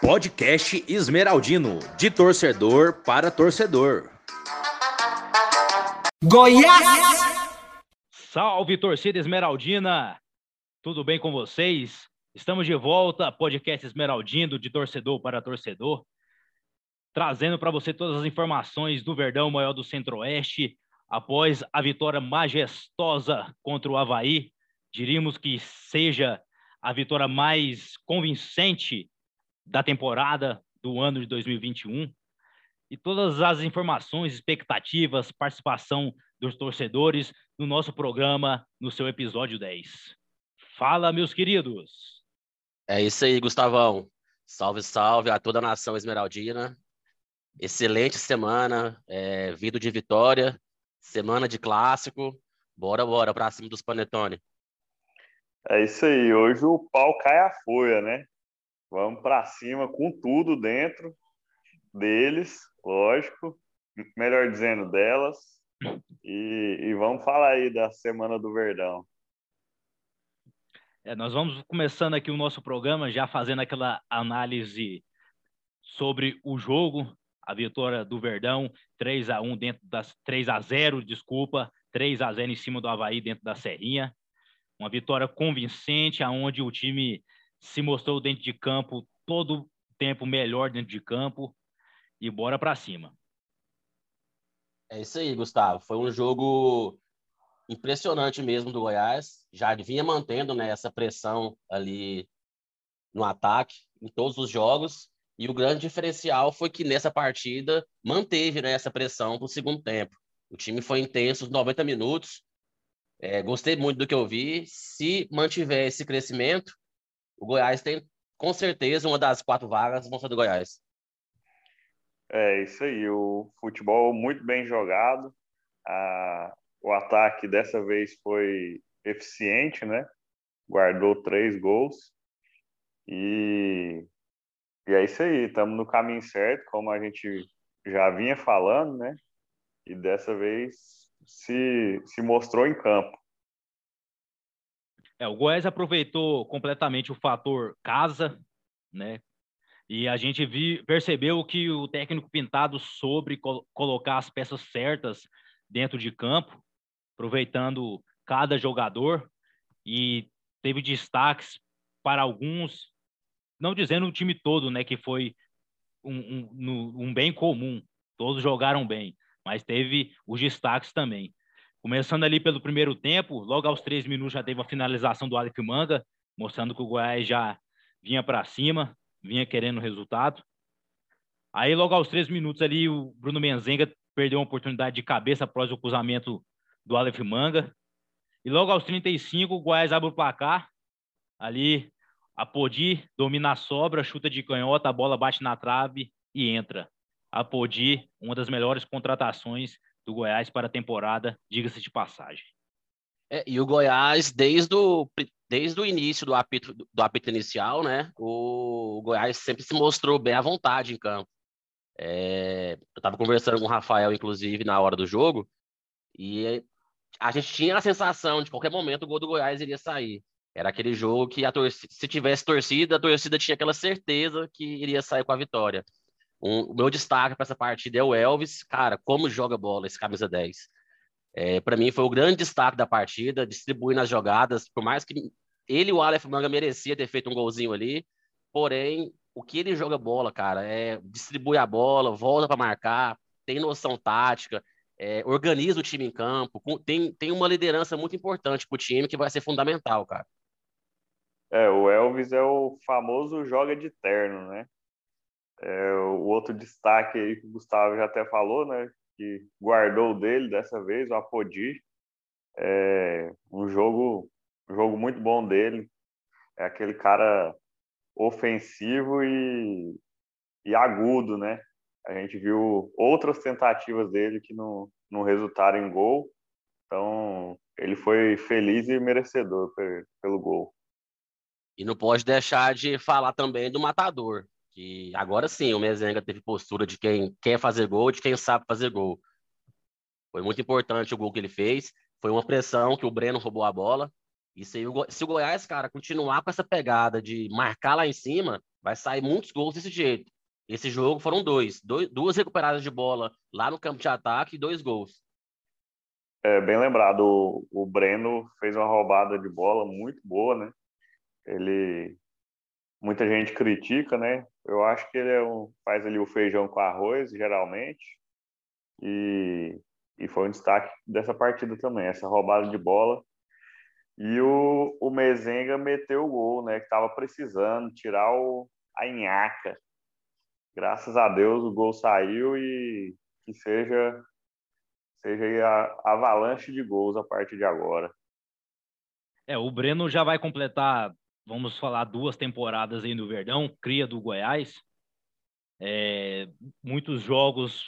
Podcast Esmeraldino, de torcedor para torcedor. Goiás! Salve torcida Esmeraldina! Tudo bem com vocês? Estamos de volta, podcast Esmeraldino, de torcedor para torcedor, trazendo para você todas as informações do Verdão maior do Centro-Oeste, após a vitória majestosa contra o Havaí. Diríamos que seja a vitória mais convincente da temporada do ano de 2021 e todas as informações, expectativas, participação dos torcedores no nosso programa, no seu episódio 10. Fala, meus queridos! É isso aí, Gustavão. Salve, salve a toda a nação esmeraldina. Excelente semana, é, vindo de vitória, semana de clássico. Bora, bora, pra cima dos Panetone. É isso aí, hoje o pau cai a folha, né? Vamos para cima com tudo dentro deles, lógico, melhor dizendo, delas. E, e vamos falar aí da Semana do Verdão. É, nós vamos começando aqui o nosso programa, já fazendo aquela análise sobre o jogo, a vitória do Verdão, 3 a 1 dentro das 3 a 0, desculpa, 3 a 0 em cima do Havaí dentro da Serrinha. Uma vitória convincente, aonde o time se mostrou dentro de campo todo tempo melhor dentro de campo e bora para cima. É isso aí, Gustavo. Foi um jogo impressionante mesmo do Goiás. Já vinha mantendo né, essa pressão ali no ataque em todos os jogos. E o grande diferencial foi que nessa partida manteve né, essa pressão para o segundo tempo. O time foi intenso os 90 minutos. É, gostei muito do que eu vi. Se mantiver esse crescimento, o Goiás tem com certeza uma das quatro vagas vão ser do Goiás. É isso aí, o futebol muito bem jogado, a, o ataque dessa vez foi eficiente, né? Guardou três gols e, e é isso aí, estamos no caminho certo, como a gente já vinha falando, né? E dessa vez se, se mostrou em campo. É, o Goiás aproveitou completamente o fator casa, né? E a gente vi, percebeu que o técnico pintado sobre col colocar as peças certas dentro de campo, aproveitando cada jogador e teve destaques para alguns, não dizendo o time todo, né, que foi um, um, um bem comum, todos jogaram bem, mas teve os destaques também. Começando ali pelo primeiro tempo, logo aos três minutos já teve a finalização do Aleph Manga, mostrando que o Goiás já vinha para cima, vinha querendo resultado. Aí, logo aos três minutos ali, o Bruno Menzenga perdeu uma oportunidade de cabeça após o cruzamento do Aleph Manga. E logo aos 35, o Goiás abre o placar. Ali, a Podi domina a sobra, chuta de canhota, a bola bate na trave e entra. A Podi, uma das melhores contratações do Goiás para a temporada, diga-se de passagem. É, e o Goiás, desde o, desde o início do apito, do apito inicial, né, o, Goiás sempre se mostrou bem à vontade em campo. É, eu estava conversando com o Rafael, inclusive, na hora do jogo, e a gente tinha a sensação de qualquer momento o gol do Goiás iria sair. Era aquele jogo que a torcida, se tivesse torcida, a torcida tinha aquela certeza que iria sair com a vitória. Um, o meu destaque para essa partida é o Elvis. Cara, como joga bola esse camisa 10. É, para mim foi o grande destaque da partida, distribuindo as jogadas, por mais que ele o Aleph Manga merecia ter feito um golzinho ali, porém o que ele joga bola, cara, é distribui a bola, volta para marcar, tem noção tática, é, organiza o time em campo, tem, tem uma liderança muito importante para o time que vai ser fundamental, cara. É, o Elvis é o famoso joga de terno, né? É, o outro destaque aí que o Gustavo já até falou, né? Que guardou dele dessa vez, o Apodi. É um jogo, um jogo muito bom dele. É aquele cara ofensivo e, e agudo, né? A gente viu outras tentativas dele que não, não resultaram em gol. Então, ele foi feliz e merecedor pelo gol. E não pode deixar de falar também do matador, que agora sim o Mezenga teve postura de quem quer fazer gol, de quem sabe fazer gol. Foi muito importante o gol que ele fez. Foi uma pressão que o Breno roubou a bola. E se o, se o Goiás, cara, continuar com essa pegada de marcar lá em cima, vai sair muitos gols desse jeito. Esse jogo foram dois, dois duas recuperadas de bola lá no campo de ataque e dois gols. É, bem lembrado, o, o Breno fez uma roubada de bola muito boa, né? Ele muita gente critica, né? Eu acho que ele é um, faz ali o feijão com arroz, geralmente, e, e foi um destaque dessa partida também, essa roubada de bola. E o, o Mezenga meteu o gol, né? Que estava precisando tirar o, a Inhaca. Graças a Deus o gol saiu e que seja seja a avalanche de gols a partir de agora. É, o Breno já vai completar vamos falar, duas temporadas aí no Verdão, cria do Goiás. É, muitos jogos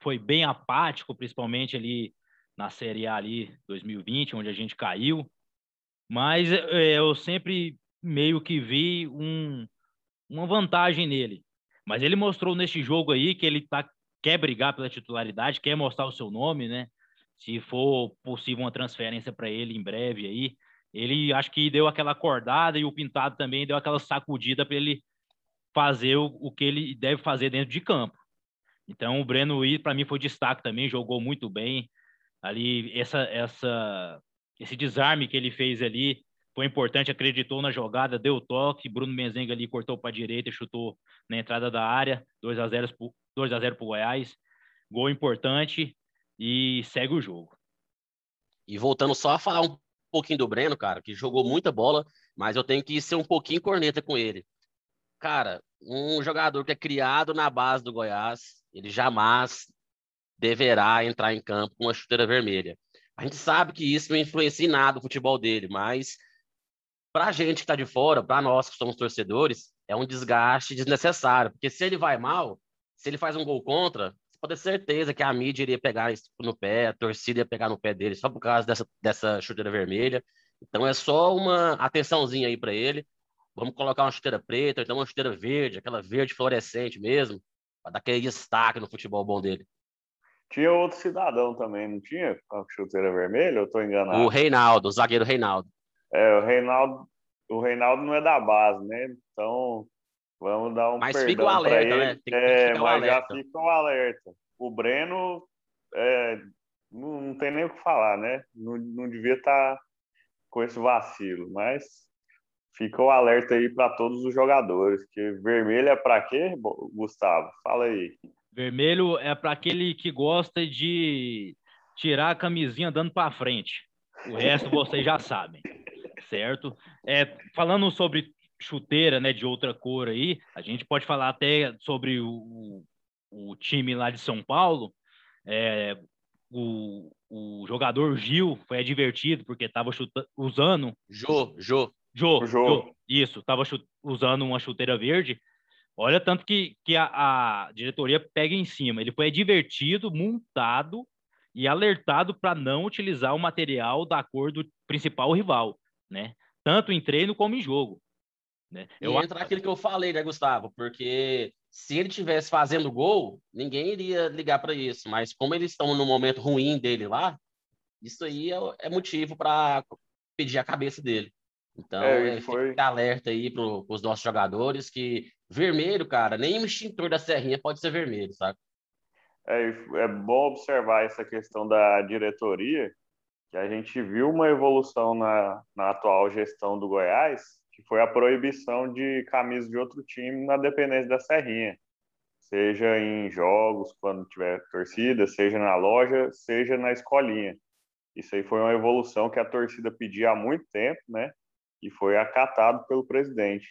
foi bem apático, principalmente ali na Série A ali 2020, onde a gente caiu. Mas é, eu sempre meio que vi um, uma vantagem nele. Mas ele mostrou neste jogo aí que ele tá, quer brigar pela titularidade, quer mostrar o seu nome, né? Se for possível uma transferência para ele em breve aí, ele acho que deu aquela acordada e o Pintado também deu aquela sacudida para ele fazer o, o, que ele deve fazer dentro de campo. Então o Breno para mim foi destaque também, jogou muito bem. Ali essa essa esse desarme que ele fez ali foi importante, acreditou na jogada, deu toque, Bruno Menzenga ali cortou para a direita chutou na entrada da área, 2 a 0 2 a 0 para o Goiás. Gol importante e segue o jogo. E voltando só a falar um pouquinho do Breno, cara, que jogou muita bola, mas eu tenho que ser um pouquinho corneta com ele. Cara, um jogador que é criado na base do Goiás, ele jamais deverá entrar em campo com uma chuteira vermelha. A gente sabe que isso não influencia em nada o futebol dele, mas para a gente que está de fora, para nós que somos torcedores, é um desgaste desnecessário, porque se ele vai mal, se ele faz um gol contra, pode ter certeza que a mídia iria pegar isso no pé, a torcida ia pegar no pé dele só por causa dessa, dessa chuteira vermelha. Então é só uma atençãozinha aí para ele. Vamos colocar uma chuteira preta, então uma chuteira verde, aquela verde fluorescente mesmo, para dar aquele destaque no futebol bom dele. Tinha outro cidadão também, não tinha? Com a chuteira vermelha? Eu estou enganado. O Reinaldo, o zagueiro Reinaldo. É, o Reinaldo, o Reinaldo não é da base, né? Então Vamos dar um mas perdão fica o alerta, ele. né? Tem, é, tem mas alerta. já fica o alerta. O Breno é, não, não, tem nem o que falar, né? Não, não devia estar tá com esse vacilo, mas fica o alerta aí para todos os jogadores, que vermelho é para quê, Gustavo? Fala aí. Vermelho é para aquele que gosta de tirar a camisinha andando para frente. O resto vocês já sabem, certo? É, falando sobre chuteira, né, de outra cor aí, a gente pode falar até sobre o, o time lá de São Paulo. É, o, o jogador Gil foi advertido porque estava usando. Jô, Jô. Jô, Jô. Isso, estava usando uma chuteira verde. Olha, tanto que, que a, a, diretoria pega em cima. Ele foi advertido, multado e alertado para não utilizar o material da cor do principal rival, né? Tanto em treino como em jogo. Né? Eu... E entra aquilo que eu falei, né, Gustavo? Porque se ele tivesse fazendo gol, ninguém iria ligar para isso. Mas como eles estão no momento ruim dele lá, isso aí é, é motivo para pedir a cabeça dele. Então, é, é foi... fica alerta aí para os nossos jogadores que vermelho, cara, nem o extintor da serrinha pode ser vermelho, sabe? É, é bom observar essa questão da diretoria, que a gente viu uma evolução na, na atual gestão do Goiás, que foi a proibição de camisa de outro time na dependência da Serrinha, seja em jogos, quando tiver torcida, seja na loja, seja na escolinha. Isso aí foi uma evolução que a torcida pedia há muito tempo, né? E foi acatado pelo presidente.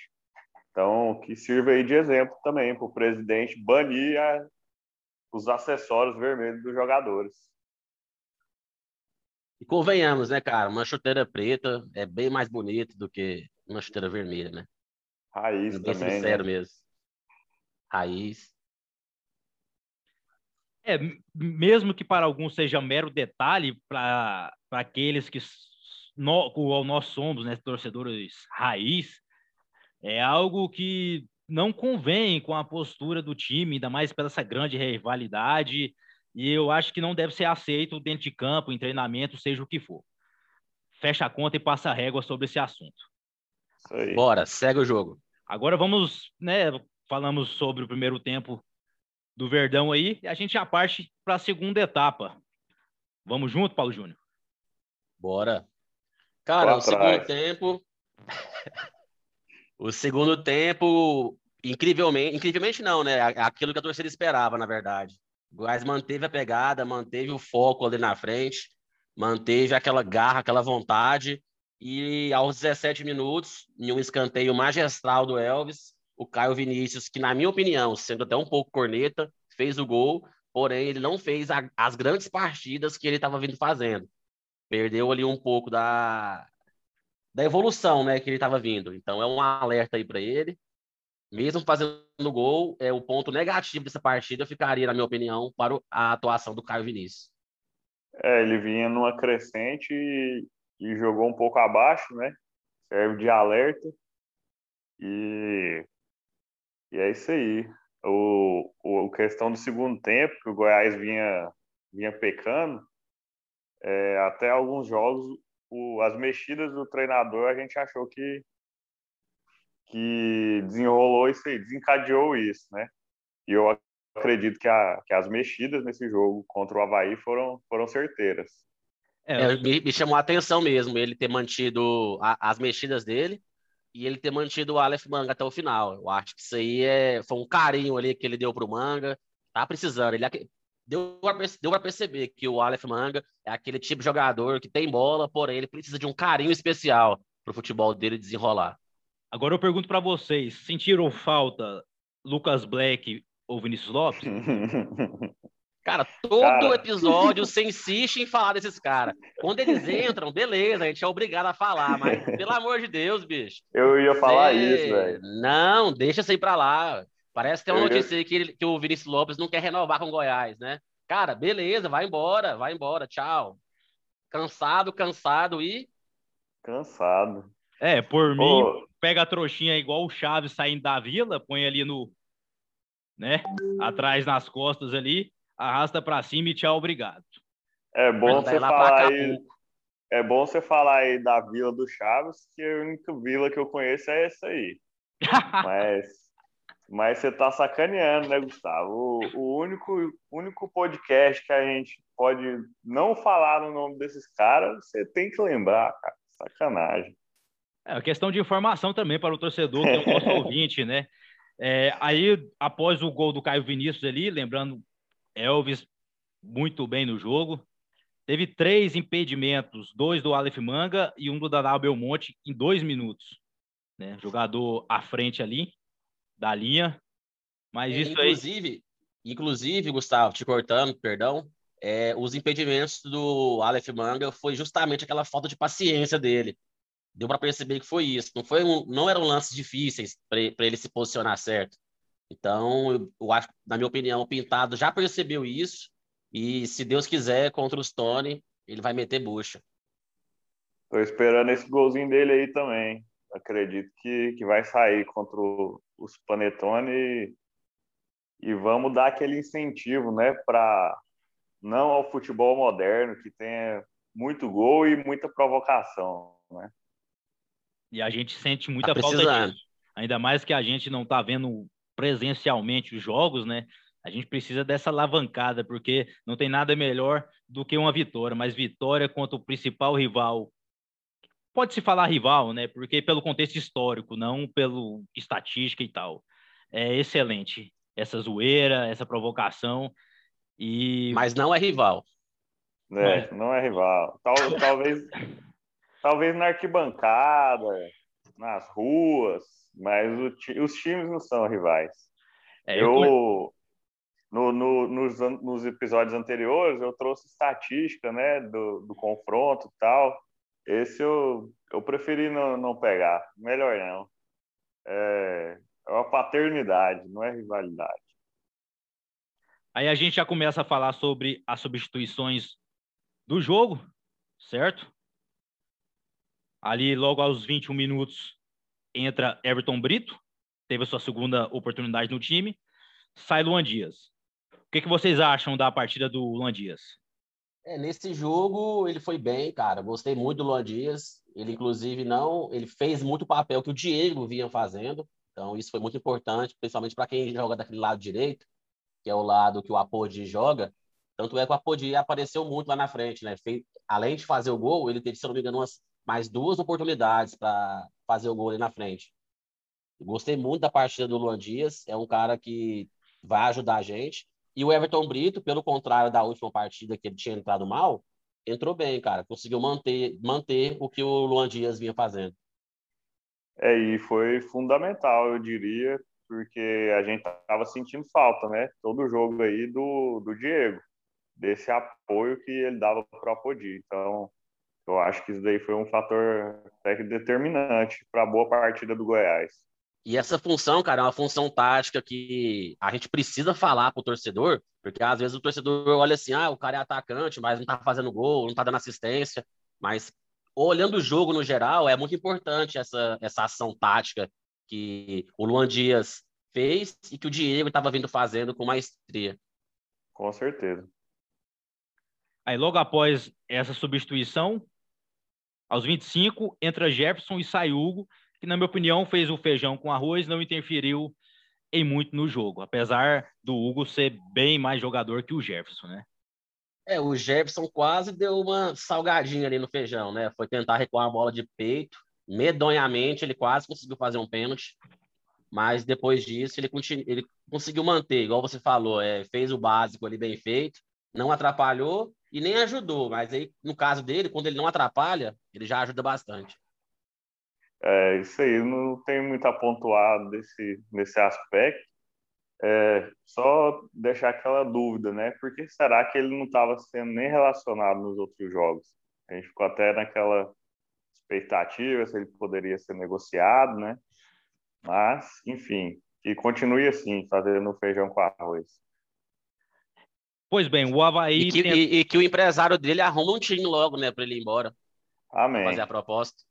Então, que sirva aí de exemplo também para o presidente banir a, os acessórios vermelhos dos jogadores. E convenhamos, né, cara? Uma chuteira preta é bem mais bonita do que uma chuteira vermelha, né? Raiz bem também, sincero né? mesmo. Raiz. É, mesmo que para alguns seja mero detalhe, para aqueles que no, nós somos, né, torcedores raiz, é algo que não convém com a postura do time, ainda mais pela essa grande rivalidade, e eu acho que não deve ser aceito dentro de campo, em treinamento, seja o que for. fecha a conta e passa a régua sobre esse assunto. Bora, segue o jogo. Agora vamos, né? Falamos sobre o primeiro tempo do Verdão aí, e a gente já parte para a segunda etapa. Vamos junto, Paulo Júnior? Bora. Cara, o segundo tempo. o segundo tempo, incrivelmente, incrivelmente não, né? Aquilo que a torcida esperava, na verdade. O Goiás manteve a pegada, manteve o foco ali na frente, manteve aquela garra, aquela vontade. E aos 17 minutos, em um escanteio magistral do Elvis, o Caio Vinícius, que na minha opinião, sendo até um pouco corneta, fez o gol, porém ele não fez a, as grandes partidas que ele estava vindo fazendo. Perdeu ali um pouco da, da evolução, né, que ele estava vindo. Então é um alerta aí para ele. Mesmo fazendo gol, é o ponto negativo dessa partida ficaria, na minha opinião, para a atuação do Caio Vinícius. É, ele vinha numa crescente e, e jogou um pouco abaixo, né? Serve de alerta. E, e é isso aí. O, o questão do segundo tempo, que o Goiás vinha, vinha pecando, é, até alguns jogos, o, as mexidas do treinador, a gente achou que, que desenrolou isso aí, desencadeou isso, né? E eu acredito que, a, que as mexidas nesse jogo contra o Havaí foram, foram certeiras. É, me, me, chamou a atenção mesmo ele ter mantido a, as mexidas dele e ele ter mantido o Aleph Manga até o final. Eu acho que isso aí é, foi um carinho ali que ele deu pro Manga. Tá precisando. Ele deu para perceber que o Aleph Manga é aquele tipo de jogador que tem bola, porém ele precisa de um carinho especial pro futebol dele desenrolar. Agora eu pergunto para vocês, sentiram falta Lucas Black ou Vinícius Lopes? Cara, todo cara... episódio você insiste em falar desses caras. Quando eles entram, beleza, a gente é obrigado a falar, mas pelo amor de Deus, bicho. Eu ia falar isso, velho. Não, deixa isso aí pra lá. Parece que tem uma eu notícia ia... aí que, ele, que o Vinícius Lopes não quer renovar com o Goiás, né? Cara, beleza, vai embora, vai embora, tchau. Cansado, cansado e. Cansado. É, por mim, pega a trouxinha igual o Chaves saindo da vila, põe ali no. né? Atrás nas costas ali arrasta para cima e tchau, obrigado. É bom você falar aí. É bom você falar aí da Vila do Chaves, que a única vila que eu conheço é essa aí. mas, mas você tá sacaneando, né, Gustavo? O, o único, único podcast que a gente pode não falar no nome desses caras, você tem que lembrar, cara. Sacanagem. É questão de informação também para o torcedor, que é o nosso ouvinte, né? É, aí, após o gol do Caio Vinícius ali, lembrando Elvis muito bem no jogo. Teve três impedimentos, dois do Aleph Manga e um do Daniel Belmonte em dois minutos. Né? Jogador à frente ali, da linha. Mas é, isso inclusive, aí... Inclusive, Gustavo, te cortando, perdão, é, os impedimentos do Aleph Manga foi justamente aquela falta de paciência dele. Deu para perceber que foi isso. Não, foi um, não eram lances difíceis para ele se posicionar certo. Então, eu, eu acho, na minha opinião, o Pintado já percebeu isso e, se Deus quiser, contra o Stone, ele vai meter bucha. Tô esperando esse golzinho dele aí também. Acredito que, que vai sair contra o, os Panetone e, e vamos dar aquele incentivo, né, para não ao futebol moderno que tenha muito gol e muita provocação, né? E a gente sente muita tá falta disso. Ainda mais que a gente não tá vendo presencialmente os jogos, né? A gente precisa dessa alavancada, porque não tem nada melhor do que uma vitória, mas vitória contra o principal rival. Pode-se falar rival, né? Porque pelo contexto histórico, não pelo estatística e tal. É excelente essa zoeira, essa provocação. E... Mas não é rival. É, não é rival. Tal, talvez, talvez na arquibancada, nas ruas, mas o, os times não são rivais. É, eu, eu no, no, nos, nos, episódios anteriores, eu trouxe estatística né, do, do confronto e tal. Esse eu, eu preferi não, não pegar. Melhor não. É, é uma paternidade, não é rivalidade. Aí a gente já começa a falar sobre as substituições do jogo, certo? Ali, logo aos 21 minutos, entra Everton Brito, teve a sua segunda oportunidade no time, sai Luan Dias. O que, que vocês acham da partida do Luan Dias? É, nesse jogo ele foi bem, cara. Gostei muito do Luan Dias. Ele, inclusive, não. Ele fez muito papel que o Diego vinha fazendo. Então, isso foi muito importante, principalmente para quem joga daquele lado direito, que é o lado que o Apodi joga. Tanto é que o Apodi apareceu muito lá na frente, né? Além de fazer o gol, ele teve, se não me engano, umas, mais duas oportunidades para fazer o gol ali na frente. Gostei muito da partida do Luan Dias. É um cara que vai ajudar a gente. E o Everton Brito, pelo contrário da última partida que ele tinha entrado mal, entrou bem, cara. Conseguiu manter, manter o que o Luan Dias vinha fazendo. É, e foi fundamental, eu diria, porque a gente estava sentindo falta, né? Todo jogo aí do, do Diego, desse apoio que ele dava para o Apodi. Então, eu acho que isso daí foi um fator até determinante para a boa partida do Goiás. E essa função, cara, é uma função tática que a gente precisa falar para o torcedor, porque às vezes o torcedor olha assim, ah, o cara é atacante, mas não está fazendo gol, não está dando assistência. Mas olhando o jogo no geral, é muito importante essa, essa ação tática que o Luan Dias fez e que o Diego estava vindo fazendo com maestria. Com certeza. Aí, logo após essa substituição, aos 25, entra Jefferson e sai Hugo, que, na minha opinião, fez o feijão com arroz, não interferiu em muito no jogo, apesar do Hugo ser bem mais jogador que o Jefferson, né? É, o Jefferson quase deu uma salgadinha ali no feijão, né? Foi tentar recuar a bola de peito, medonhamente ele quase conseguiu fazer um pênalti, mas depois disso ele, continu... ele conseguiu manter, igual você falou, é, fez o básico ali bem feito, não atrapalhou e nem ajudou, mas aí no caso dele, quando ele não atrapalha, ele já ajuda bastante. É, isso aí, não tem muito a pontuar desse, nesse aspecto, é, só deixar aquela dúvida, né? Por que será que ele não estava sendo nem relacionado nos outros jogos? A gente ficou até naquela expectativa se ele poderia ser negociado, né? Mas, enfim, que continue assim, fazendo feijão com arroz. Pois bem, o Havaí. E que, tem... e, e que o empresário dele arruma um time logo, né, para ele ir embora. Amém. Fazer a proposta.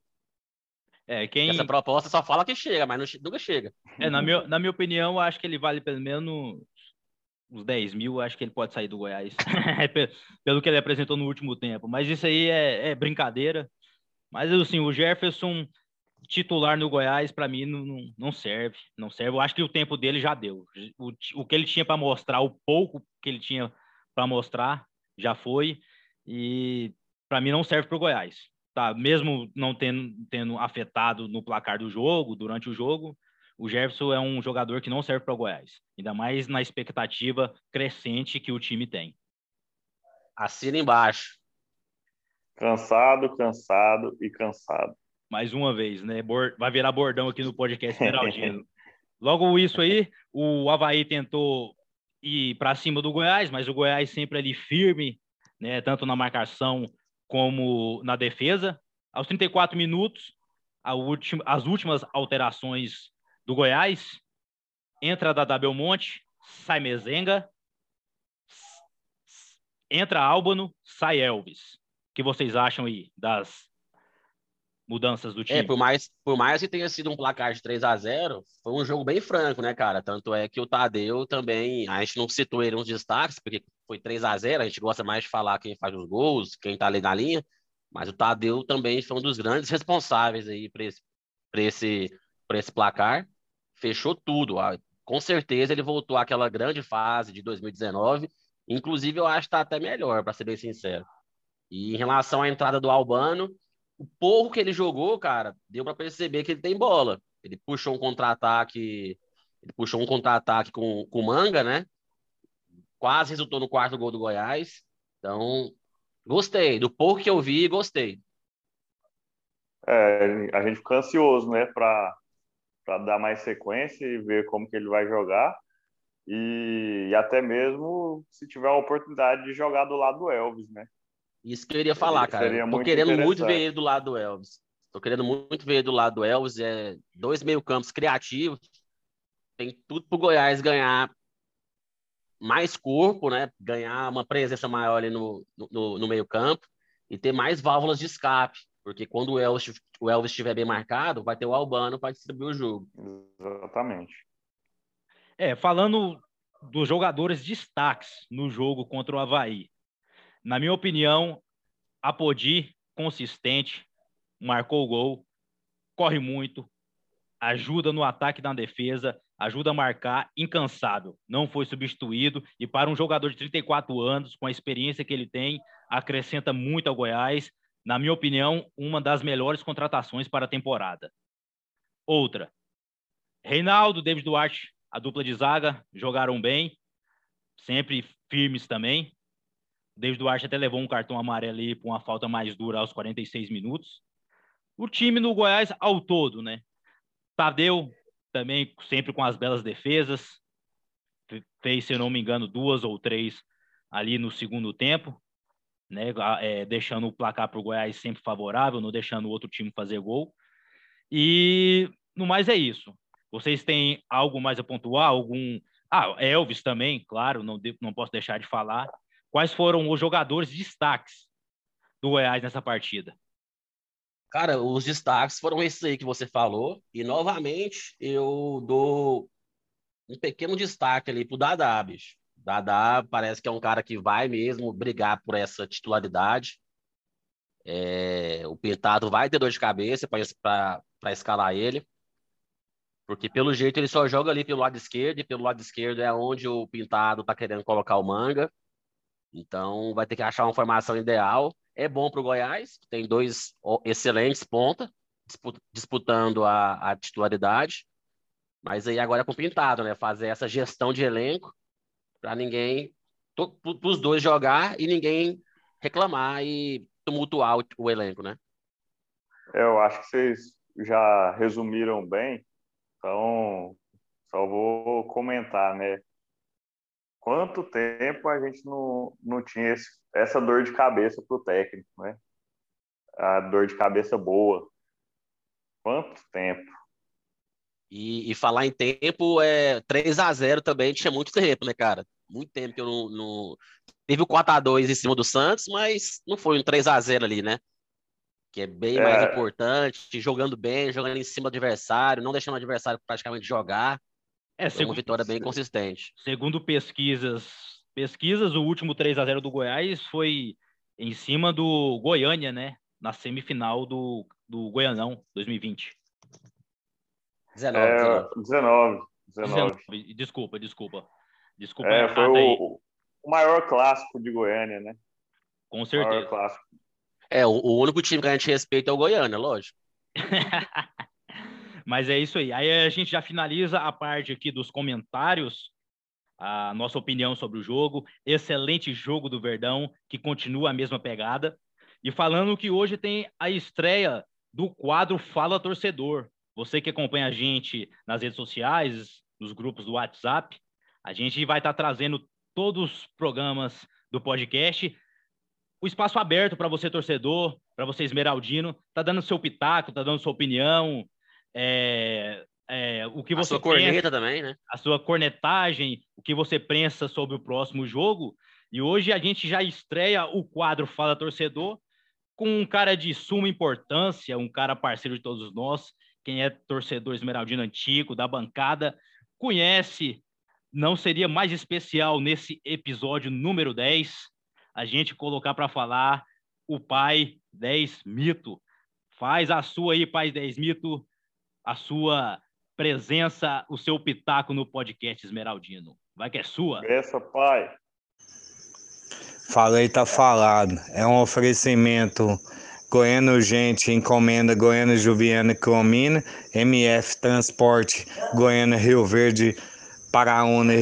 É, quem... Essa proposta só fala que chega, mas não, nunca chega. É, na, meu, na minha opinião, acho que ele vale pelo menos uns 10 mil, acho que ele pode sair do Goiás, pelo que ele apresentou no último tempo. Mas isso aí é, é brincadeira. Mas, assim, o Jefferson titular no Goiás, para mim, não, não serve. Não serve. Eu acho que o tempo dele já deu. O, o que ele tinha para mostrar, o pouco que ele tinha para mostrar, já foi. E para mim não serve para o Goiás tá, mesmo não tendo, tendo afetado no placar do jogo, durante o jogo, o Jefferson é um jogador que não serve para o Goiás, ainda mais na expectativa crescente que o time tem. Assina embaixo. Cansado, cansado e cansado. Mais uma vez, né? Vai virar bordão aqui no podcast Geraldino. Logo isso aí, o Havaí tentou ir para cima do Goiás, mas o Goiás sempre ali firme, né? Tanto na marcação como na defesa. Aos 34 minutos, última, as últimas alterações do Goiás. Entra Dada Belmonte, sai Mezenga, entra Álbano, sai Elvis. O que vocês acham aí das mudanças do é, time? É, por mais, por mais que tenha sido um placar de 3 a 0 foi um jogo bem franco, né, cara? Tanto é que o Tadeu também, a gente não citou ele nos destaques, porque foi 3 a 0 a gente gosta mais de falar quem faz os gols, quem tá ali na linha, mas o Tadeu também foi um dos grandes responsáveis aí para esse, esse, esse placar. Fechou tudo. Com certeza ele voltou àquela grande fase de 2019. Inclusive, eu acho que tá até melhor, para ser bem sincero. E em relação à entrada do Albano, o pouco que ele jogou, cara, deu para perceber que ele tem bola. Ele puxou um contra-ataque, ele puxou um contra-ataque com, com manga, né? Quase resultou no quarto gol do Goiás. Então, gostei. Do pouco que eu vi, gostei. É, a gente fica ansioso, né, para dar mais sequência e ver como que ele vai jogar. E, e, até mesmo se tiver a oportunidade de jogar do lado do Elvis, né? Isso que eu iria falar, cara. Tô querendo muito ver ele do lado do Elvis. Tô querendo muito ver ele do lado do Elvis. É dois meio-campos criativos. Tem tudo pro Goiás ganhar mais corpo, né? Ganhar uma presença maior ali no, no, no meio-campo e ter mais válvulas de escape. Porque quando o Elvis, o Elvis estiver bem marcado, vai ter o Albano para distribuir o jogo. Exatamente. É, falando dos jogadores destaques no jogo contra o Havaí. Na minha opinião, Apodi, consistente, marcou o gol, corre muito, ajuda no ataque e na defesa, ajuda a marcar, incansável. Não foi substituído e para um jogador de 34 anos, com a experiência que ele tem, acrescenta muito ao Goiás. Na minha opinião, uma das melhores contratações para a temporada. Outra, Reinaldo, David Duarte, a dupla de zaga, jogaram bem, sempre firmes também. David Duarte até levou um cartão amarelo ali por uma falta mais dura aos 46 minutos. O time no Goiás ao todo, né? Tadeu também sempre com as belas defesas. Fez, se eu não me engano, duas ou três ali no segundo tempo, né? É, deixando o placar para o Goiás sempre favorável, não deixando o outro time fazer gol. E no mais é isso. Vocês têm algo mais a pontuar? Algum. Ah, Elvis também, claro, não, de... não posso deixar de falar. Quais foram os jogadores destaques do Goiás nessa partida? Cara, os destaques foram esses aí que você falou. E, novamente, eu dou um pequeno destaque ali pro Dadá, bicho. Dadá parece que é um cara que vai mesmo brigar por essa titularidade. É, o Pintado vai ter dor de cabeça para escalar ele. Porque pelo jeito ele só joga ali pelo lado esquerdo, e pelo lado esquerdo é onde o Pintado tá querendo colocar o manga. Então vai ter que achar uma formação ideal. É bom para o Goiás, tem dois excelentes ponta disputando a, a titularidade. Mas aí agora é com Pintado, né? Fazer essa gestão de elenco para ninguém, para os dois jogar e ninguém reclamar e tumultuar o, o elenco, né? É, eu acho que vocês já resumiram bem então, só vou comentar, né? Quanto tempo a gente não, não tinha esse, essa dor de cabeça para o técnico, né? A dor de cabeça boa. Quanto tempo? E, e falar em tempo, é 3 a 0 também tinha muito tempo, né, cara? Muito tempo que eu não. não... Teve o 4 a 2 em cima do Santos, mas não foi um 3 a 0 ali, né? que é bem é. mais importante, jogando bem, jogando em cima do adversário, não deixando o adversário praticamente jogar. É segundo, uma vitória bem consistente. Segundo pesquisas, pesquisas, o último 3 a 0 do Goiás foi em cima do Goiânia, né? Na semifinal do, do Goianão 2020. 19, é, 19. 19. 19. Desculpa, desculpa. Desculpa. É, foi o, o, maior clássico de Goiânia, né? Com certeza. O maior clássico. É, o, o único time que a gente respeita é o Goiânia, lógico. Mas é isso aí. Aí a gente já finaliza a parte aqui dos comentários, a nossa opinião sobre o jogo. Excelente jogo do Verdão, que continua a mesma pegada. E falando que hoje tem a estreia do quadro Fala Torcedor. Você que acompanha a gente nas redes sociais, nos grupos do WhatsApp, a gente vai estar trazendo todos os programas do podcast o espaço aberto para você, torcedor, para você, esmeraldino, tá dando seu pitaco, tá dando sua opinião, é, é, o que a você sua pensa, corneta também, né? A sua cornetagem, o que você pensa sobre o próximo jogo. E hoje a gente já estreia o quadro Fala Torcedor com um cara de suma importância, um cara parceiro de todos nós, quem é torcedor esmeraldino antigo da bancada, conhece, não seria mais especial nesse episódio número 10, a gente colocar para falar o pai 10 mito. Faz a sua aí, pai 10 mito, a sua presença, o seu pitaco no podcast Esmeraldino. Vai que é sua. Essa, pai. Falei, tá falado. É um oferecimento Goiano Urgente, encomenda Goiânia Juviana Cromina, MF Transporte, Goiânia Rio Verde, Paraúna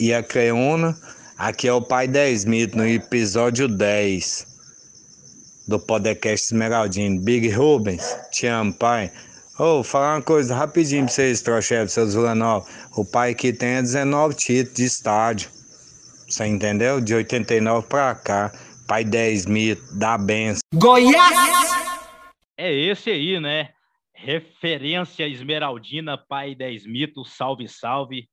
e Acreúna. Aqui é o Pai 10 Mito, no episódio 10 do podcast Esmeraldino. Big Rubens, te amo, pai. Ô, oh, falar uma coisa rapidinho pra vocês, Trochev, seus Zulanov. O pai aqui tem 19 títulos de estádio. Você entendeu? De 89 pra cá. Pai 10 mito, dá benção. Goiás! É esse aí, né? Referência esmeraldina, pai 10 mito, salve, salve.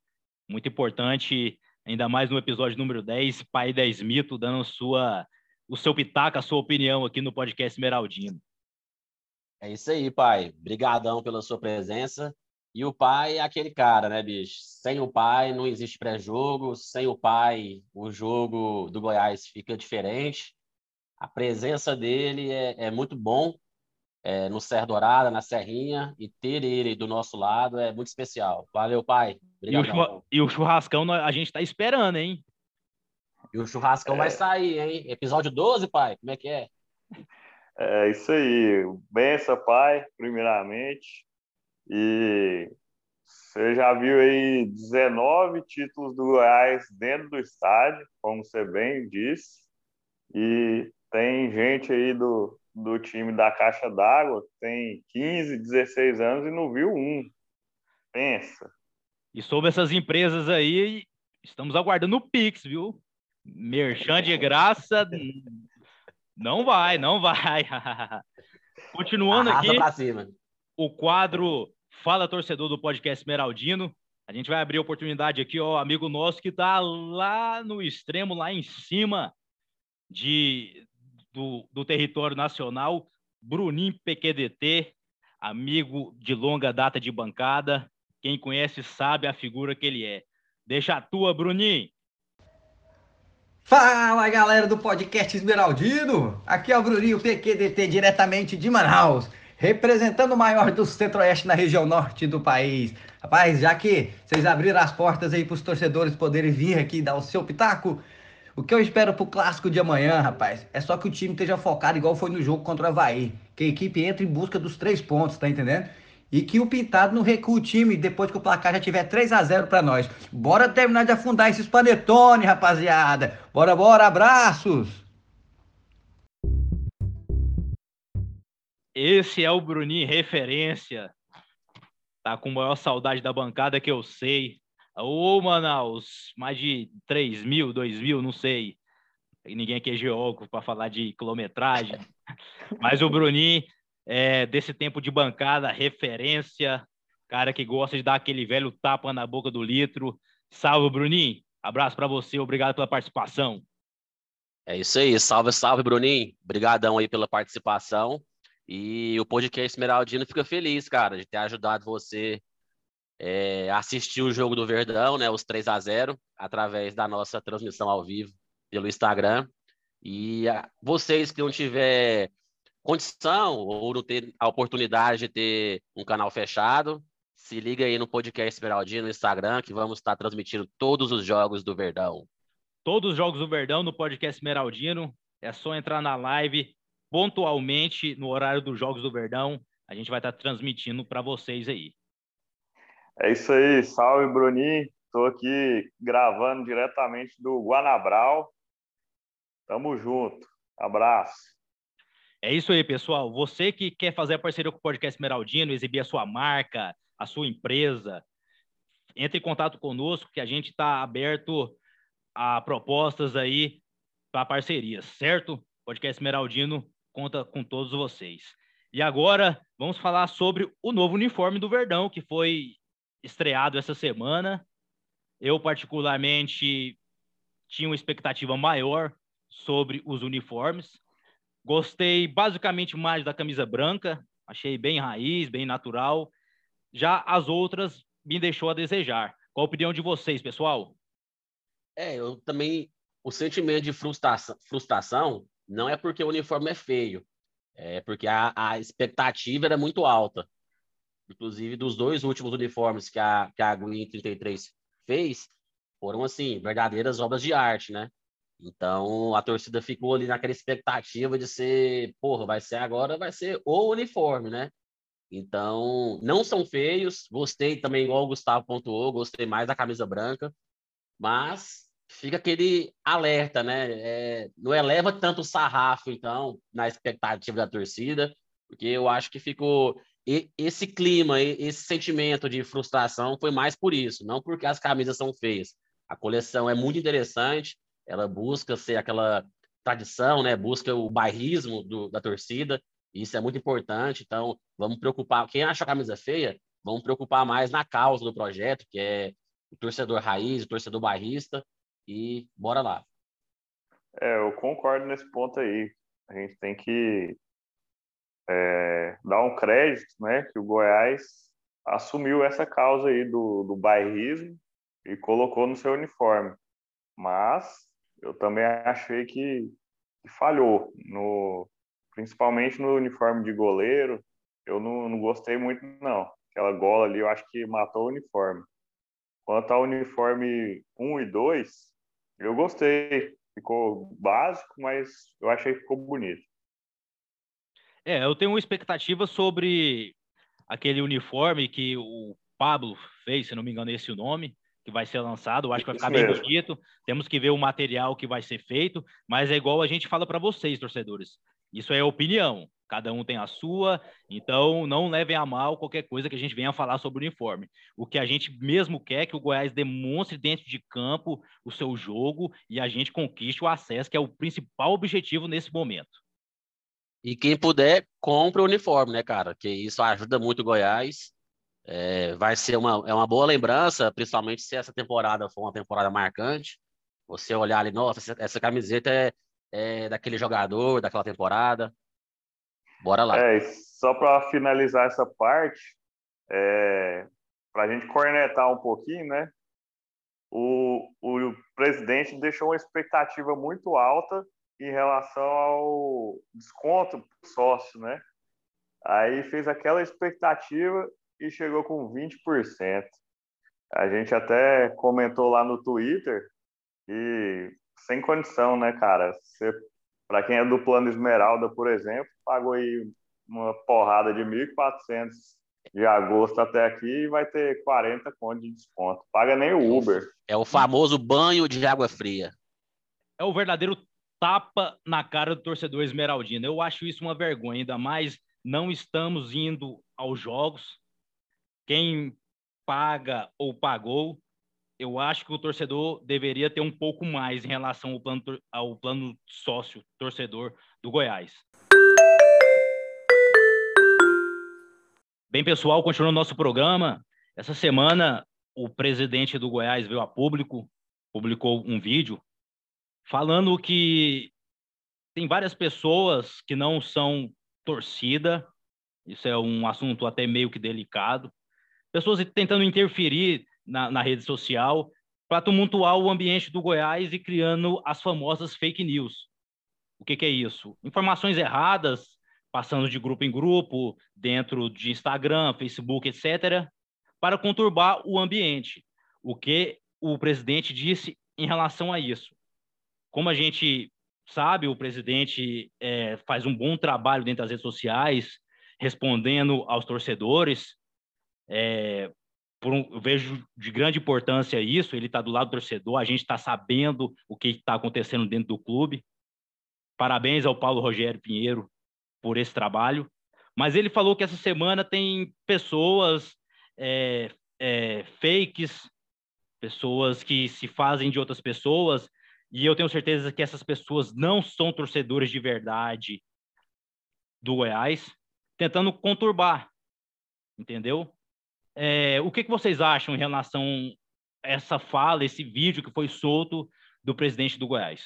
Muito importante ainda mais no episódio número 10, Pai 10 Mito, dando sua, o seu pitaco, a sua opinião aqui no podcast Esmeraldino. É isso aí, pai. Obrigadão pela sua presença. E o pai é aquele cara, né, bicho? Sem o pai não existe pré-jogo, sem o pai o jogo do Goiás fica diferente. A presença dele é, é muito bom é, no Serra Dourada, na Serrinha, e ter ele do nosso lado é muito especial. Valeu, pai. E o, e o, churrascão a gente está esperando, hein? E o churrascão é... vai sair, hein? Episódio 12, pai, como é que é? É isso aí. Benção, pai, primeiramente. E você já viu aí 19 títulos do Goiás dentro do estádio, como você bem disse. E tem gente aí do, do time da Caixa d'Água que tem 15, 16 anos e não viu um. Pensa. E sobre essas empresas aí, estamos aguardando o Pix, viu? Merchan de graça, não vai, não vai. Continuando Arrasa aqui, o quadro Fala Torcedor do podcast Esmeraldino. A gente vai abrir a oportunidade aqui, ó, amigo nosso que está lá no extremo, lá em cima de, do, do território nacional, Bruninho PQDT, amigo de longa data de bancada. Quem conhece sabe a figura que ele é. Deixa a tua, Bruninho. Fala galera do podcast Esmeraldino, aqui é o Bruninho PQDT diretamente de Manaus, representando o maior do centro-oeste na região norte do país. Rapaz, já que vocês abriram as portas aí para os torcedores poderem vir aqui dar o seu pitaco, o que eu espero pro clássico de amanhã, rapaz, é só que o time esteja focado igual foi no jogo contra o Havaí, que a equipe entre em busca dos três pontos, tá entendendo? E que o Pintado não recua o time depois que o placar já tiver 3 a 0 para nós. Bora terminar de afundar esses panetone, rapaziada. Bora, bora, abraços. Esse é o Bruninho referência. Tá com maior saudade da bancada que eu sei. Ô, Manaus, mais de 3 mil, 2 mil, não sei. Ninguém aqui é geógrafo para falar de quilometragem. Mas o Bruninho é, desse tempo de bancada, referência, cara que gosta de dar aquele velho tapa na boca do litro. Salve, Bruninho. Abraço para você, obrigado pela participação. É isso aí, salve, salve, Bruninho. Obrigadão aí pela participação. E o podcast Esmeraldino fica feliz, cara, de ter ajudado você é, assistir o jogo do Verdão, né, os 3 a 0 através da nossa transmissão ao vivo pelo Instagram. E a, vocês que não tiver condição ou não ter a oportunidade de ter um canal fechado, se liga aí no podcast Esmeraldino no Instagram, que vamos estar transmitindo todos os jogos do Verdão. Todos os jogos do Verdão no podcast Esmeraldino. É só entrar na live pontualmente no horário dos jogos do Verdão. A gente vai estar transmitindo para vocês aí. É isso aí. Salve, Bruni. Estou aqui gravando diretamente do Guanabral. Tamo junto. Abraço. É isso aí, pessoal. Você que quer fazer a parceria com o Podcast Esmeraldino, exibir a sua marca, a sua empresa, entre em contato conosco que a gente está aberto a propostas aí para parcerias, certo? Podcast Esmeraldino conta com todos vocês. E agora vamos falar sobre o novo uniforme do Verdão, que foi estreado essa semana. Eu, particularmente, tinha uma expectativa maior sobre os uniformes. Gostei basicamente mais da camisa branca, achei bem raiz, bem natural. Já as outras me deixou a desejar. Qual a opinião de vocês, pessoal? É, eu também. O sentimento de frustração, frustração não é porque o uniforme é feio, é porque a, a expectativa era muito alta. Inclusive, dos dois últimos uniformes que a, que a Green 33 fez, foram, assim, verdadeiras obras de arte, né? Então a torcida ficou ali naquela expectativa de ser, porra, vai ser agora, vai ser o uniforme, né? Então, não são feios. Gostei também, igual o Gustavo pontuou, gostei mais da camisa branca, mas fica aquele alerta, né? É, não eleva tanto o sarrafo, então, na expectativa da torcida, porque eu acho que ficou. esse clima, esse sentimento de frustração foi mais por isso, não porque as camisas são feias. A coleção é muito interessante, ela busca ser aquela tradição, né? Busca o bairrismo do, da torcida. Isso é muito importante. Então, vamos preocupar. Quem acha a camisa feia, vamos preocupar mais na causa do projeto, que é o torcedor raiz, o torcedor bairrista. E bora lá. É, eu concordo nesse ponto aí. A gente tem que é, dar um crédito, né? Que o Goiás assumiu essa causa aí do, do bairrismo e colocou no seu uniforme. Mas eu também achei que, que falhou, no, principalmente no uniforme de goleiro. Eu não, não gostei muito, não. Aquela gola ali, eu acho que matou o uniforme. Quanto ao uniforme 1 e 2, eu gostei. Ficou básico, mas eu achei que ficou bonito. É, eu tenho uma expectativa sobre aquele uniforme que o Pablo fez, se não me engano, esse é o nome, que vai ser lançado. Eu acho que vai ficar bem bonito. Temos que ver o material que vai ser feito, mas é igual a gente fala para vocês, torcedores. Isso é opinião. Cada um tem a sua, então não levem a mal qualquer coisa que a gente venha falar sobre o uniforme. O que a gente mesmo quer é que o Goiás demonstre dentro de campo o seu jogo e a gente conquiste o acesso, que é o principal objetivo nesse momento. E quem puder, compre o uniforme, né, cara? Que isso ajuda muito o Goiás. É, vai ser uma, é uma boa lembrança, principalmente se essa temporada for uma temporada marcante. Você olhar ali, nossa, essa, essa camiseta é, é, daquele jogador, daquela temporada. Bora lá. É, só para finalizar essa parte, é, para a gente cornetar um pouquinho, né? O, o presidente deixou uma expectativa muito alta em relação ao desconto sócio, né? Aí fez aquela expectativa e chegou com 20%. A gente até comentou lá no Twitter e sem condição, né, cara? Para quem é do plano Esmeralda, por exemplo, pagou aí uma porrada de 1.400 de agosto até aqui e vai ter 40 conto de desconto. Paga nem o Uber. É o famoso banho de água fria. É o verdadeiro tapa na cara do torcedor esmeraldino. Eu acho isso uma vergonha, ainda mais não estamos indo aos jogos. Quem paga ou pagou, eu acho que o torcedor deveria ter um pouco mais em relação ao plano, ao plano sócio torcedor do Goiás. Bem, pessoal, continuando nosso programa, essa semana o presidente do Goiás veio a público, publicou um vídeo falando que tem várias pessoas que não são torcida, isso é um assunto até meio que delicado, pessoas tentando interferir na, na rede social para tumultuar o ambiente do Goiás e criando as famosas fake news. O que, que é isso? Informações erradas, passando de grupo em grupo, dentro de Instagram, Facebook, etc., para conturbar o ambiente. O que o presidente disse em relação a isso? Como a gente sabe, o presidente é, faz um bom trabalho dentro das redes sociais, respondendo aos torcedores. É, um, eu vejo de grande importância isso. Ele está do lado do torcedor, a gente está sabendo o que está acontecendo dentro do clube. Parabéns ao Paulo Rogério Pinheiro por esse trabalho. Mas ele falou que essa semana tem pessoas é, é, fakes, pessoas que se fazem de outras pessoas e eu tenho certeza que essas pessoas não são torcedores de verdade do Goiás, tentando conturbar, entendeu? É, o que, que vocês acham em relação a essa fala, esse vídeo que foi solto do presidente do Goiás?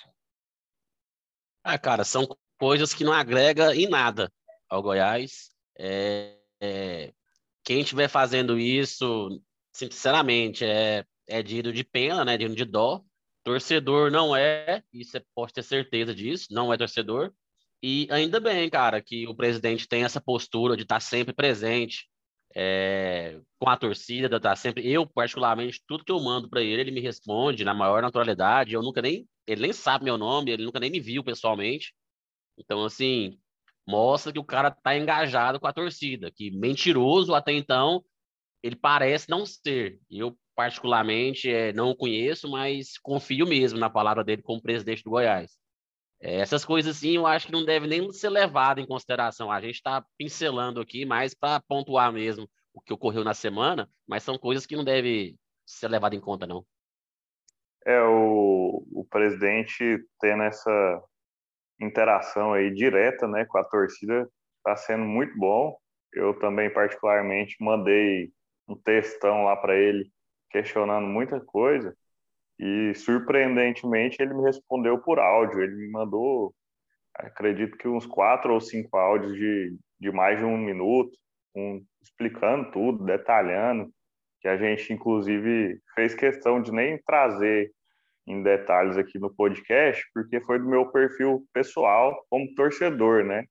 Ah, cara, são coisas que não agrega em nada ao Goiás. É, é, quem estiver fazendo isso, sinceramente, é, é digno de pena, né? Digno de dó, Torcedor não é, e você pode ter certeza disso, não é torcedor. E ainda bem, cara, que o presidente tem essa postura de estar sempre presente é, com a torcida, estar sempre. Eu, particularmente, tudo que eu mando para ele, ele me responde na maior naturalidade. Eu nunca nem. Ele nem sabe meu nome, ele nunca nem me viu pessoalmente. Então, assim, mostra que o cara tá engajado com a torcida, que mentiroso até então ele parece não ser. Eu, particularmente, é, não o conheço, mas confio mesmo na palavra dele como presidente do Goiás. É, essas coisas, sim, eu acho que não deve nem ser levado em consideração. A gente está pincelando aqui mais para pontuar mesmo o que ocorreu na semana, mas são coisas que não deve ser levado em conta, não. É, o, o presidente tendo essa interação aí direta né, com a torcida está sendo muito bom. Eu também, particularmente, mandei um textão lá para ele questionando muita coisa e surpreendentemente ele me respondeu por áudio. Ele me mandou, acredito que uns quatro ou cinco áudios de, de mais de um minuto, com explicando tudo, detalhando, que a gente, inclusive, fez questão de nem trazer em detalhes aqui no podcast, porque foi do meu perfil pessoal como torcedor, né?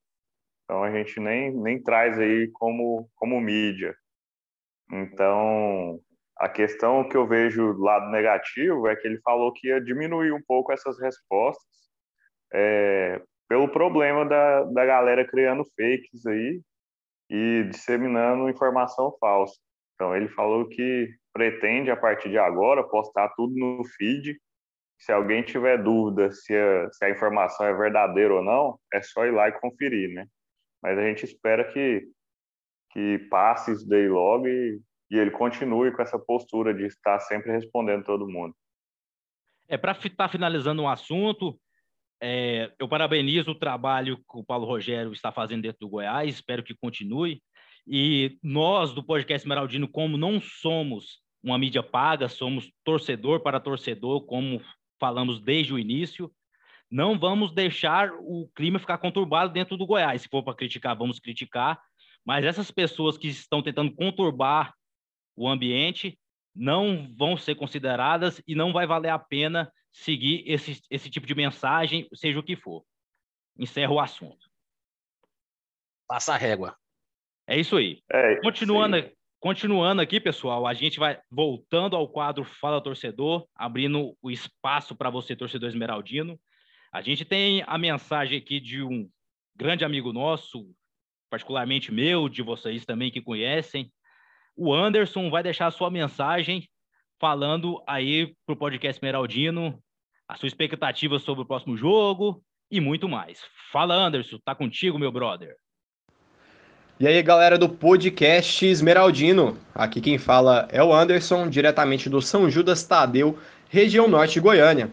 Então a gente nem, nem traz aí como, como mídia. Então, a questão que eu vejo do lado negativo é que ele falou que ia diminuir um pouco essas respostas é, pelo problema da, da galera criando fakes aí e disseminando informação falsa. Então, ele falou que pretende, a partir de agora, postar tudo no feed. Se alguém tiver dúvida se a, se a informação é verdadeira ou não, é só ir lá e conferir, né? Mas a gente espera que, que passe isso daí logo e, e ele continue com essa postura de estar sempre respondendo todo mundo. É, para estar tá finalizando um assunto, é, eu parabenizo o trabalho que o Paulo Rogério está fazendo dentro do Goiás, espero que continue. E nós, do podcast Esmeraldino, como não somos uma mídia paga, somos torcedor para torcedor, como falamos desde o início, não vamos deixar o clima ficar conturbado dentro do Goiás. Se for para criticar, vamos criticar, mas essas pessoas que estão tentando conturbar o ambiente não vão ser consideradas e não vai valer a pena seguir esse, esse tipo de mensagem, seja o que for. Encerro o assunto. Passa a régua. É isso aí. É, continuando, continuando aqui, pessoal, a gente vai voltando ao quadro Fala Torcedor, abrindo o espaço para você, torcedor esmeraldino. A gente tem a mensagem aqui de um grande amigo nosso, particularmente meu, de vocês também que conhecem. O Anderson vai deixar a sua mensagem falando aí para o podcast Esmeraldino a sua expectativa sobre o próximo jogo e muito mais. Fala, Anderson, tá contigo, meu brother. E aí, galera do podcast Esmeraldino. Aqui quem fala é o Anderson, diretamente do São Judas Tadeu, região norte de Goiânia.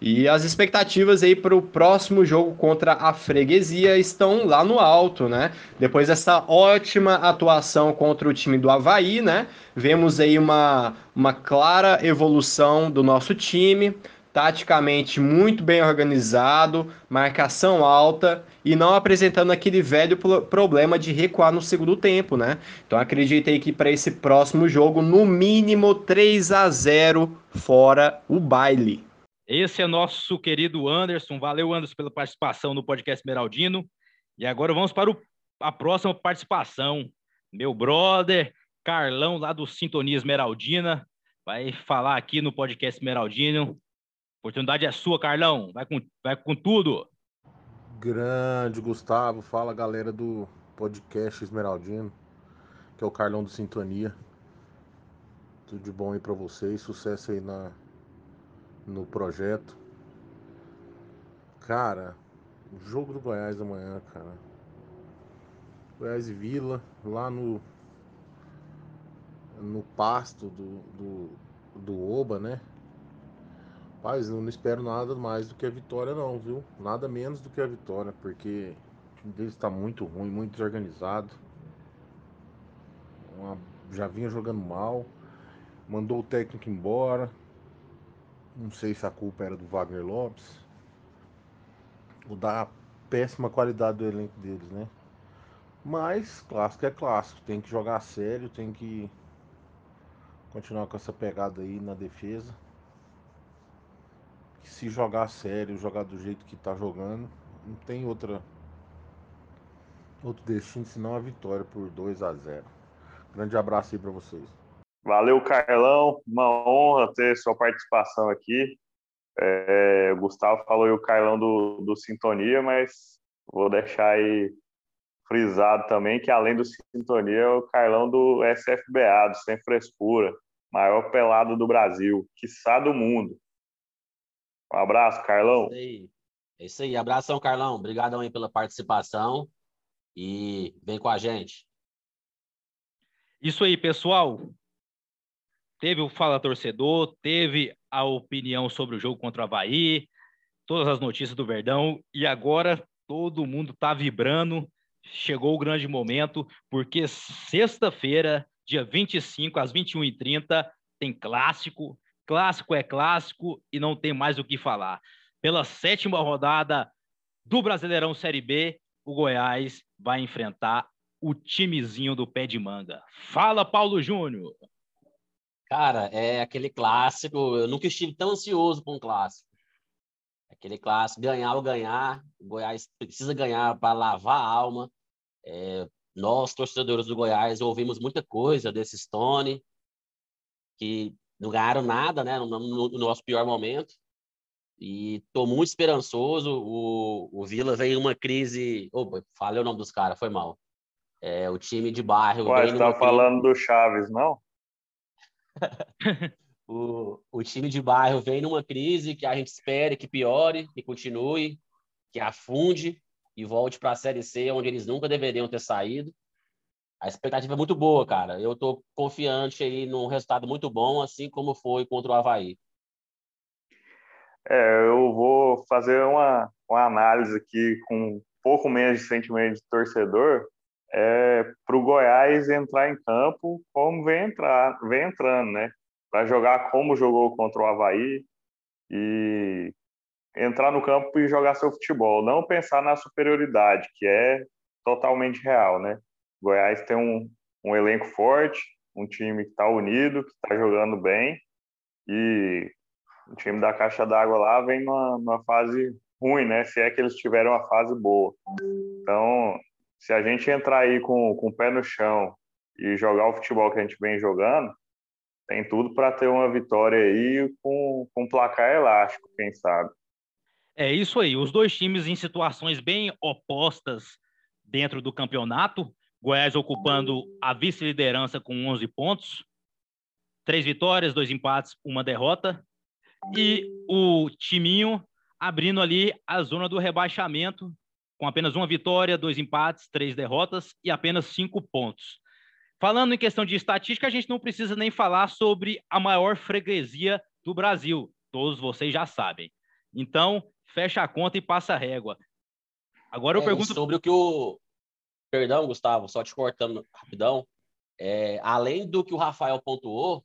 E as expectativas aí para o próximo jogo contra a Freguesia estão lá no alto, né? Depois dessa ótima atuação contra o time do Havaí, né? Vemos aí uma, uma clara evolução do nosso time taticamente muito bem organizado, marcação alta e não apresentando aquele velho problema de recuar no segundo tempo, né? Então acreditei que para esse próximo jogo, no mínimo 3 a 0 fora o baile. Esse é nosso querido Anderson. Valeu, Anderson, pela participação no podcast Meraldino. E agora vamos para o, a próxima participação. Meu brother, Carlão, lá do Sintonia Esmeraldina, vai falar aqui no podcast Esmeraldino oportunidade é sua, Carlão. Vai com, vai com tudo. Grande Gustavo, fala galera do podcast Esmeraldino, que é o Carlão do Sintonia. Tudo de bom aí para vocês, sucesso aí na, no projeto. Cara, jogo do Goiás amanhã, cara. Goiás e Vila, lá no no pasto do, do, do Oba, né? Rapaz, eu não espero nada mais do que a vitória, não, viu? Nada menos do que a vitória, porque o time deles está muito ruim, muito desorganizado. Uma, já vinha jogando mal, mandou o técnico embora. Não sei se a culpa era do Wagner Lopes. Ou da péssima qualidade do elenco deles, né? Mas clássico é clássico, tem que jogar sério, tem que continuar com essa pegada aí na defesa que se jogar sério, jogar do jeito que tá jogando, não tem outra outro destino senão a vitória por 2 a 0. Grande abraço aí para vocês. Valeu, Carlão. Uma honra ter sua participação aqui. É, o Gustavo falou aí o Carlão do, do Sintonia, mas vou deixar aí frisado também que além do Sintonia é o Carlão do SFBA, do Sem Frescura, maior pelado do Brasil, quiçá do mundo. Um abraço, Carlão. É isso aí. É isso aí. Abração, Carlão. Obrigadão aí pela participação e vem com a gente. Isso aí, pessoal. Teve o Fala Torcedor, teve a opinião sobre o jogo contra o Havaí, todas as notícias do Verdão, e agora todo mundo está vibrando. Chegou o grande momento, porque sexta-feira, dia 25 às 21h30, tem clássico Clássico é clássico e não tem mais o que falar. Pela sétima rodada do Brasileirão Série B, o Goiás vai enfrentar o timezinho do pé de manga? Fala, Paulo Júnior! Cara, é aquele clássico. Eu nunca estive tão ansioso para um clássico. Aquele clássico, ganhar ou ganhar. O Goiás precisa ganhar para lavar a alma. É, nós, torcedores do Goiás, ouvimos muita coisa desse Stone, que não ganharam nada, né, no, no, no nosso pior momento. E estou muito esperançoso. O, o Vila vem em uma crise. Opa, falei o nome dos caras, foi mal. É, o time de bairro. Ué, você tá falando crise... do Chaves, não? o, o time de bairro vem numa crise que a gente espere que piore, que continue, que afunde e volte para a Série C, onde eles nunca deveriam ter saído. A expectativa é muito boa, cara. Eu estou confiante aí num resultado muito bom, assim como foi contra o Havaí. É, eu vou fazer uma, uma análise aqui com um pouco menos de sentimento de torcedor é, para o Goiás entrar em campo como vem, entrar, vem entrando, né? Para jogar como jogou contra o Havaí e entrar no campo e jogar seu futebol. Não pensar na superioridade, que é totalmente real, né? O Goiás tem um, um elenco forte, um time que está unido, que está jogando bem e o time da Caixa d'Água lá vem numa, numa fase ruim, né? Se é que eles tiveram uma fase boa. Então, se a gente entrar aí com, com o pé no chão e jogar o futebol que a gente vem jogando, tem tudo para ter uma vitória aí com, com placar elástico, quem sabe. É isso aí. Os dois times em situações bem opostas dentro do campeonato. Goiás ocupando a vice-liderança com 11 pontos, três vitórias, dois empates, uma derrota. E o Timinho abrindo ali a zona do rebaixamento com apenas uma vitória, dois empates, três derrotas e apenas cinco pontos. Falando em questão de estatística, a gente não precisa nem falar sobre a maior freguesia do Brasil. Todos vocês já sabem. Então, fecha a conta e passa a régua. Agora eu é, pergunto. Sobre o que o. Perdão, Gustavo, só te cortando rapidão. É, além do que o Rafael pontuou,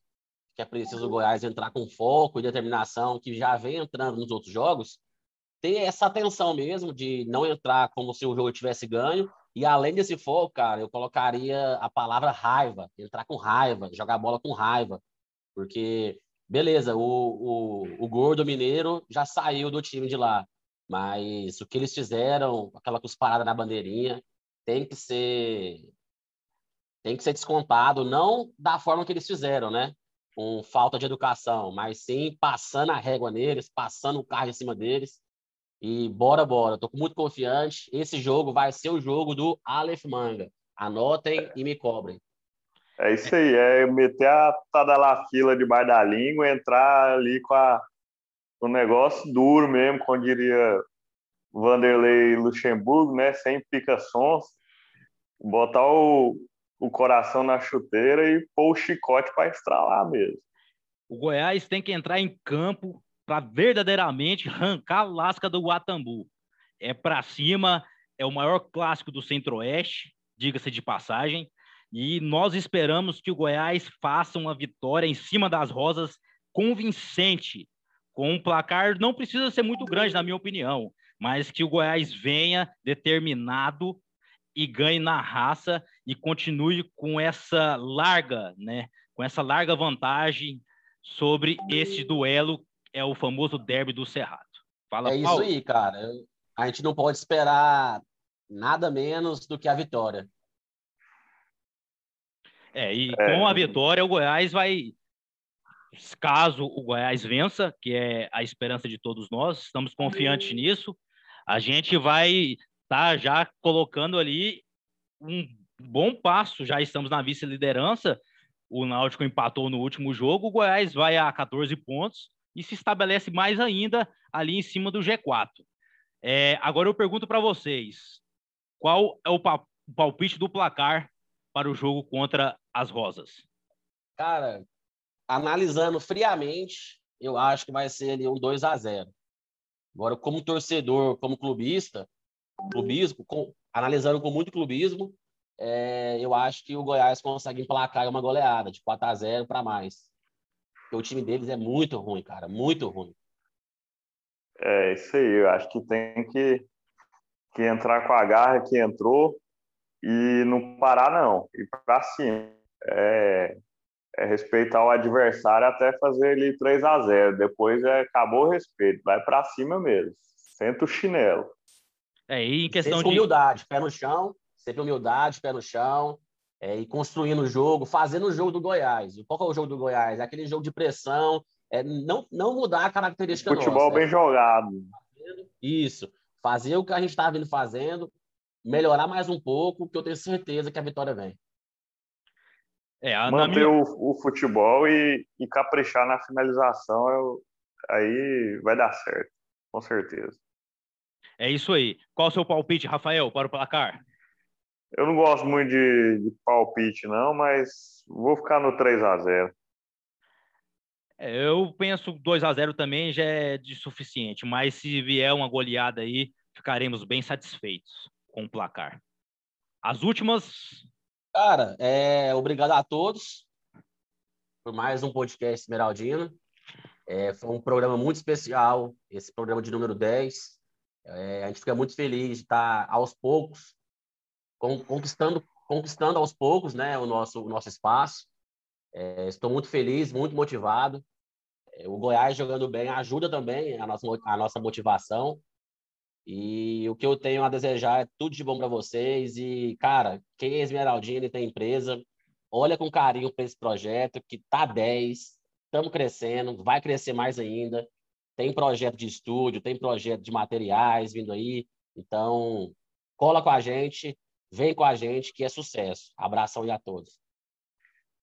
que é preciso o Goiás entrar com foco e determinação, que já vem entrando nos outros jogos, ter essa atenção mesmo de não entrar como se o jogo tivesse ganho. E além desse foco, cara, eu colocaria a palavra raiva, entrar com raiva, jogar bola com raiva. Porque, beleza, o, o, o Gordo Mineiro já saiu do time de lá. Mas o que eles fizeram, aquela cusparada na bandeirinha, tem que ser tem que ser descontado, não da forma que eles fizeram, né? Com falta de educação, mas sim passando a régua neles, passando o carro em cima deles. E bora, bora. Tô muito confiante. Esse jogo vai ser o jogo do Aleph Manga. Anotem e me cobrem. É isso aí, é meter a tada fila debaixo da língua, entrar ali com a, o negócio duro mesmo, como diria Vanderlei Luxemburgo, né? Sem pica-sons, botar o, o coração na chuteira e pôr o chicote para estralar mesmo. O Goiás tem que entrar em campo para verdadeiramente arrancar a lasca do Guatambu. É para cima, é o maior clássico do Centro-Oeste, diga-se de passagem, e nós esperamos que o Goiás faça uma vitória em cima das Rosas convincente, com um placar não precisa ser muito grande, na minha opinião, mas que o Goiás venha determinado e ganhe na raça e continue com essa larga, né, com essa larga vantagem sobre esse duelo é o famoso derby do Cerrado. Fala, é Paulo. isso aí, cara. A gente não pode esperar nada menos do que a vitória. É, e é. com a vitória, o Goiás vai. Caso o Goiás vença, que é a esperança de todos nós, estamos confiantes nisso, a gente vai estar tá já colocando ali um bom passo. Já estamos na vice-liderança. O Náutico empatou no último jogo, o Goiás vai a 14 pontos e se estabelece mais ainda ali em cima do G4. É, agora eu pergunto para vocês: qual é o palpite do placar para o jogo contra as Rosas? Cara, analisando friamente, eu acho que vai ser ali um 2 a 0 Agora, como torcedor, como clubista, clubismo, com, analisando com muito clubismo, é, eu acho que o Goiás consegue emplacar uma goleada de 4 a 0 para mais. Porque o time deles é muito ruim, cara, muito ruim. É isso aí, eu acho que tem que, que entrar com a garra que entrou e não parar, não. Ir para cima. É, é, respeitar o adversário até fazer ele 3 a 0 Depois é, acabou o respeito. Vai para cima mesmo. Senta o chinelo. É, e em questão sempre de. humildade, pé no chão, sempre humildade, pé no chão, é, e construindo o jogo, fazendo o jogo do Goiás. Qual é o jogo do Goiás? É aquele jogo de pressão, é, não, não mudar a característica Futebol nossa, bem é, jogado. Isso. Fazer o que a gente está vindo fazendo, melhorar mais um pouco, que eu tenho certeza que a vitória vem. É, Manter minha- o, o futebol e, e caprichar na finalização, eu- aí vai dar certo, com certeza. É isso aí. Qual o seu palpite, Rafael, para o placar? Eu não gosto muito de, de palpite, não, mas vou ficar no 3 a 0 É, Eu penso 2 a 0 também já é de suficiente, mas se vier uma goleada aí, ficaremos bem satisfeitos com o placar. As últimas, Cara, é, obrigado a todos por mais um podcast Esmeraldino. É, foi um programa muito especial, esse programa de número 10. É, a gente fica muito feliz de estar aos poucos, conquistando, conquistando aos poucos né, o, nosso, o nosso espaço. É, estou muito feliz, muito motivado. É, o Goiás jogando bem ajuda também a nossa, a nossa motivação. E o que eu tenho a desejar é tudo de bom para vocês. E, cara, quem é Esmeraldina e tem empresa, olha com carinho para esse projeto, que tá 10, estamos crescendo, vai crescer mais ainda. Tem projeto de estúdio, tem projeto de materiais vindo aí. Então, cola com a gente, vem com a gente, que é sucesso. Abração aí a todos.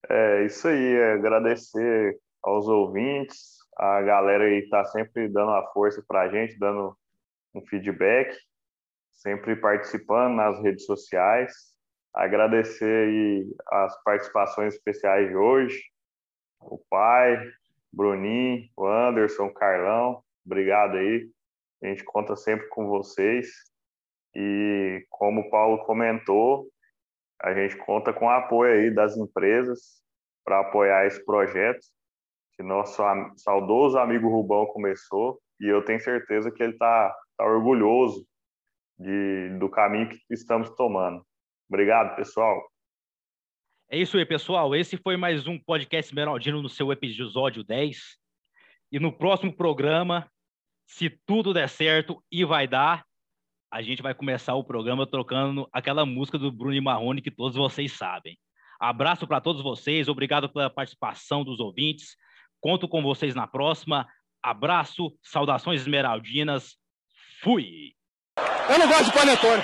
É isso aí, é agradecer aos ouvintes, a galera aí está sempre dando a força para a gente, dando um feedback, sempre participando nas redes sociais. Agradecer aí as participações especiais de hoje, o pai, Bruninho, o Anderson, o Carlão, obrigado aí. A gente conta sempre com vocês. E como o Paulo comentou, a gente conta com o apoio aí das empresas para apoiar esse projeto que nosso saudoso amigo Rubão começou e eu tenho certeza que ele está tá orgulhoso de, do caminho que estamos tomando. Obrigado, pessoal. é isso aí, pessoal. Esse foi mais um podcast Esmeraldino no seu episódio 10. E no próximo programa, se tudo der certo e vai dar, a gente vai começar o programa trocando aquela música do Bruno Marrone que todos vocês sabem. Abraço para todos vocês, obrigado pela participação dos ouvintes. Conto com vocês na próxima. Abraço, saudações esmeraldinas. Fui! Eu não gosto de panetone.